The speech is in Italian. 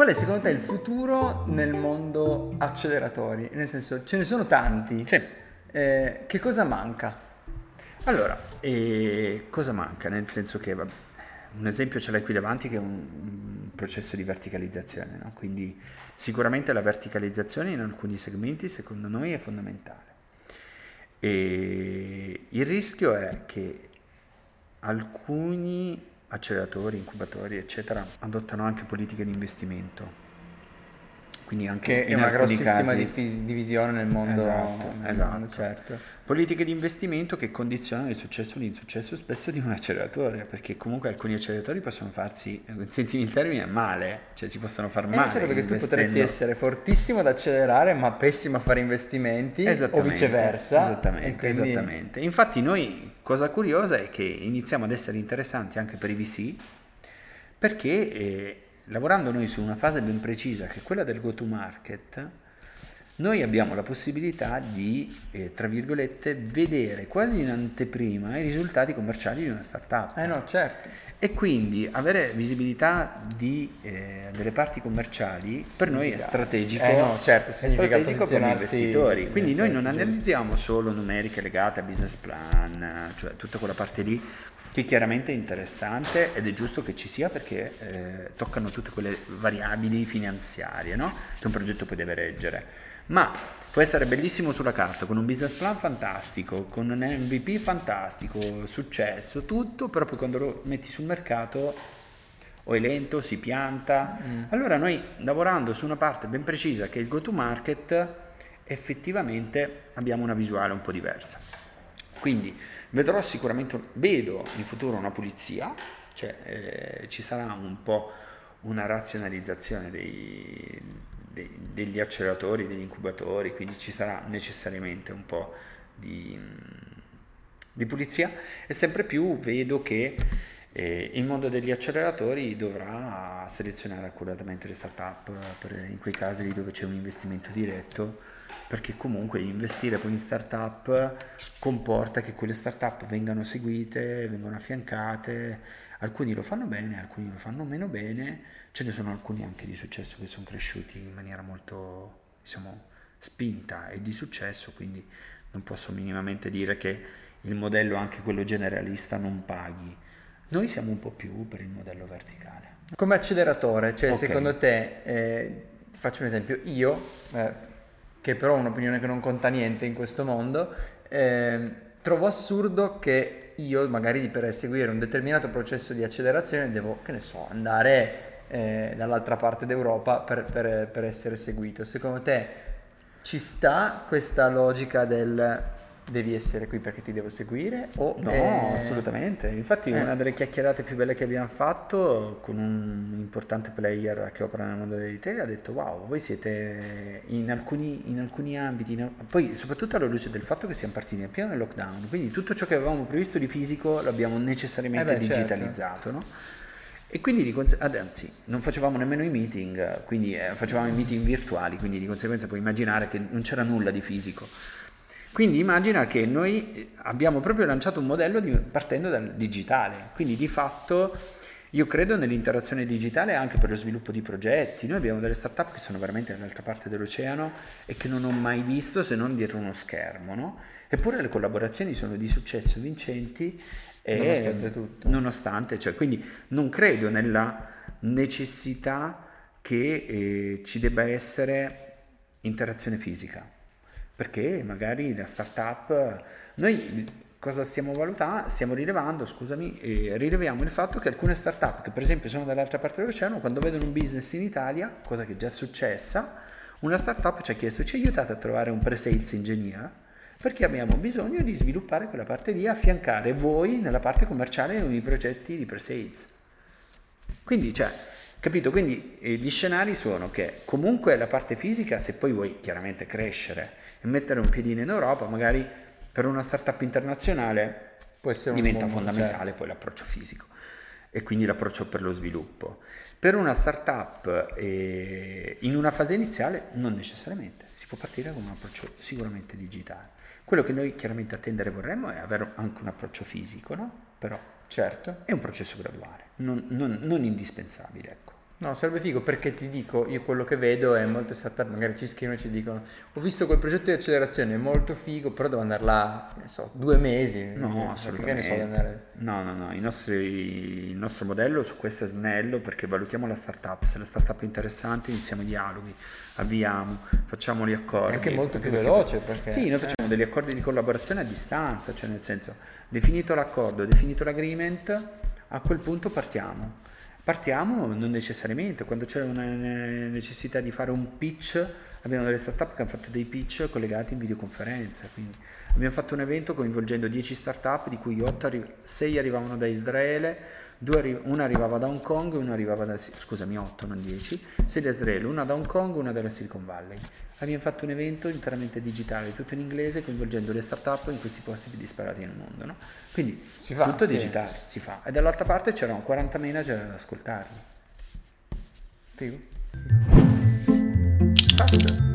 qual è secondo te il futuro nel mondo acceleratori? Nel senso, ce ne sono tanti. Sì. Eh, che cosa manca? Allora, eh, cosa manca? Nel senso che vabbè, un esempio ce l'hai qui davanti che è un, un processo di verticalizzazione, no? quindi sicuramente la verticalizzazione in alcuni segmenti secondo noi è fondamentale. E il rischio è che alcuni acceleratori, incubatori, eccetera, adottano anche politiche di investimento quindi anche che è una grossissima casi divisione nel mondo, Esatto, nel esatto. mondo, certo. Politiche di investimento che condizionano il successo o l'insuccesso spesso di un acceleratore, perché comunque alcuni acceleratori possono farsi, sentimi il termine, male, cioè si possono far Eh, male. certo, perché tu potresti essere fortissimo ad accelerare, ma pessimo a fare investimenti, o viceversa. Esattamente, quindi- esattamente. Infatti noi, cosa curiosa è che iniziamo ad essere interessanti anche per i VC, perché eh, lavorando noi su una fase ben precisa, che è quella del go to market, noi abbiamo la possibilità di, eh, tra virgolette, vedere quasi in anteprima i risultati commerciali di una startup. Eh no, certo. E quindi avere visibilità di, eh, delle parti commerciali per noi è Significa- strategico, Eh no, certo, è significa strategico per gli investitori. Quindi noi non analizziamo solo numeriche legate a business plan, cioè tutta quella parte lì che chiaramente è interessante ed è giusto che ci sia perché eh, toccano tutte quelle variabili finanziarie no? che un progetto poi deve reggere. Ma può essere bellissimo sulla carta, con un business plan fantastico, con un MVP fantastico, successo, tutto, però poi quando lo metti sul mercato o è lento, si pianta. Allora noi lavorando su una parte ben precisa che è il go to market, effettivamente abbiamo una visuale un po' diversa. Quindi vedrò sicuramente, vedo in futuro una pulizia, cioè eh, ci sarà un po' una razionalizzazione dei, dei- degli acceleratori, degli incubatori, quindi ci sarà necessariamente un po' di, di pulizia. E sempre più vedo che eh, il mondo degli acceleratori dovrà selezionare accuratamente le start-up in quei casi lì dove c'è un investimento diretto perché comunque investire poi in start-up comporta che quelle start-up vengano seguite, vengano affiancate, alcuni lo fanno bene, alcuni lo fanno meno bene, ce ne sono alcuni anche di successo che sono cresciuti in maniera molto, diciamo, spinta e di successo, quindi non posso minimamente dire che il modello, anche quello generalista, non paghi. Noi siamo un po' più per il modello verticale. Come acceleratore, cioè Ok. secondo te, eh, ti faccio un esempio, io, eh, che però ho un'opinione che non conta niente in questo mondo, ehm, trovo assurdo che io magari per seguire un determinato processo di accelerazione devo, che ne so, andare eh, dall'altra parte d'Europa per, per- per essere seguito. Secondo te ci sta questa logica del devi essere qui perché ti devo seguire? O No, è- assolutamente. Infatti, Eh. una delle chiacchierate più belle che abbiamo fatto con un importante player che opera nel mondo del retail ha detto: Wow, voi siete in alcuni, in alcuni ambiti, in poi soprattutto alla luce del fatto che siamo partiti nel pieno del lockdown, quindi tutto ciò che avevamo previsto di fisico l'abbiamo necessariamente Eh beh, certo. digitalizzato, no? E quindi di conse- ad- anzi, non facevamo nemmeno i meeting, eh, quindi eh, facevamo i meeting virtuali, quindi di conseguenza puoi immaginare che non c'era nulla di fisico. Quindi immagina che noi eh, abbiamo proprio lanciato un modello di- partendo dal digitale, quindi di fatto io credo nell'interazione digitale anche per lo sviluppo di progetti. Noi abbiamo delle startup che sono veramente dall'altra parte dell'oceano e che non ho mai visto se non dietro uno schermo, no? Eppure le collaborazioni sono di successo vincenti e Nonostante tutto. nonostante, cioè, quindi non credo nella necessità che eh, ci debba essere interazione fisica, perché magari la startup, noi cosa stiamo valutando? Stiamo rilevando, scusami, eh, rileviamo il fatto che alcune startup che per esempio sono dall'altra parte dell'oceano, quando vedono un business in Italia, cosa che è già successa, una startup ci ha chiesto, ci aiutate a trovare un pre-sales engineer? Perché abbiamo bisogno di sviluppare quella parte lì, affiancare voi nella parte commerciale con i progetti di pre-sales. Quindi, cioè, capito? Quindi eh, gli scenari sono che comunque la parte fisica, se poi vuoi chiaramente crescere e mettere un piedino in Europa, magari per una startup internazionale Può essere diventa fondamentale certo. poi l'approccio fisico e quindi l'approccio per lo sviluppo. Per una startup eh, in una fase iniziale non necessariamente, si può partire con un approccio sicuramente digitale. Quello che noi chiaramente a tendere vorremmo è avere anche un approccio fisico, no? Però Certo. è un processo graduale, non, non- non indispensabile, ecco. No, sarebbe figo perché ti dico, io quello che vedo è molte startup magari ci scrivono e ci dicono ho visto quel progetto di accelerazione, è molto figo, però devo andare là, ne so, due mesi. No, eh, assolutamente. So, andare... No, no, no, nostri, il nostro modello su questo è snello perché valutiamo la startup, se la startup è interessante iniziamo i dialoghi, avviamo, facciamo gli accordi. È anche molto più veloce perché... Sì, noi facciamo degli accordi di collaborazione a distanza, cioè nel senso, definito l'accordo, definito l'agreement, a quel punto partiamo. Partiamo non necessariamente, quando c'è una necessità di fare un pitch, abbiamo delle startup che hanno fatto dei pitch collegati in videoconferenza, quindi abbiamo fatto un evento coinvolgendo 10 startup, di cui 6 arrivavano da Israele, arri- una arrivava da Hong Kong, e una arrivava da, scusami, 8, non 10, sei a Israele, una da Hong Kong, e una dalla Silicon Valley. Abbiamo fatto un evento interamente digitale, tutto in inglese, coinvolgendo le start-up in questi posti più disparati nel mondo. No? Quindi fa, tutto sì. digitale, si fa. E dall'altra parte c'erano 40 manager ad ascoltarli. Figo? Fatto.